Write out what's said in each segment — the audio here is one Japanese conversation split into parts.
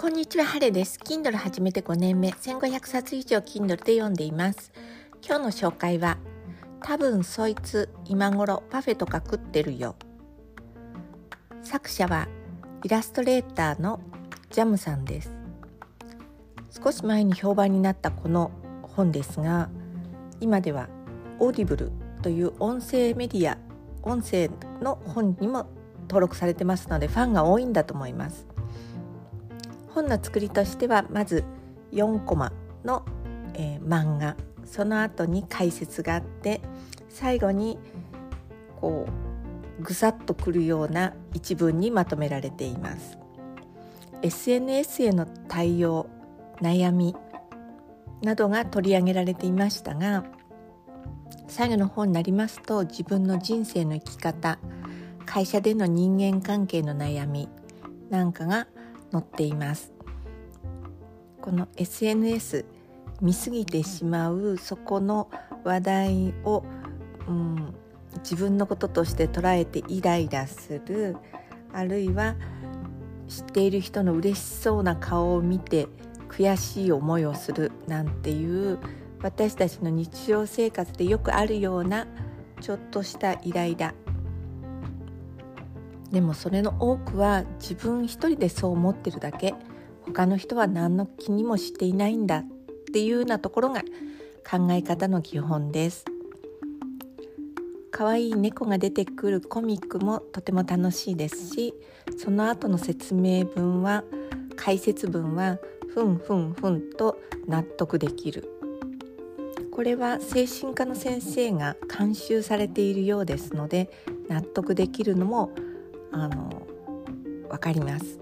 こんにちは、ハレです。Kindle 始めて5年目、1500冊以上 Kindle で読んでいます。今日の紹介は、多分そいつ今頃パフェとか食ってるよ。作者はイラストレーターのジャムさんです。少し前に評判になったこの本ですが、今ではオーディブルという音声メディア、音声の本にも登録されてますのでファンが多いんだと思います。本の作りとしてはまず4コマの、えー、漫画その後に解説があって最後にこうぐさっとくるような一文にまとめられています。SNS への対応悩みなどが取り上げられていましたが最後の本になりますと自分の人生の生き方会社での人間関係の悩みなんかが載っています。この SNS 見過ぎてしまうそこの話題を、うん、自分のこととして捉えてイライラするあるいは知っている人の嬉しそうな顔を見て悔しい思いをするなんていう私たちの日常生活でよくあるようなちょっとしたイライラでもそれの多くは自分一人でそう思ってるだけ。他の人は何の気にもしていないんだっていうようなところが考え方の基本です。可愛い猫が出てくるコミックもとても楽しいですしその後の説明文は解説文はふんふんふんと納得できる。これは精神科の先生が監修されているようですので納得できるのもあの分かります。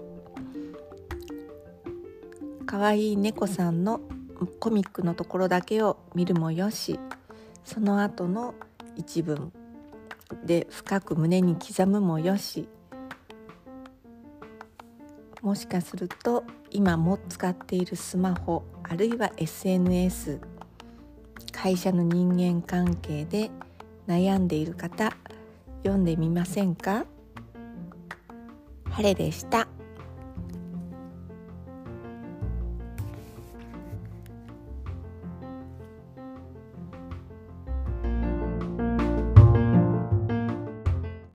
可愛い猫さんのコミックのところだけを見るもよしその後の一文で深く胸に刻むもよしもしかすると今も使っているスマホあるいは SNS 会社の人間関係で悩んでいる方読んでみませんか？晴れでした。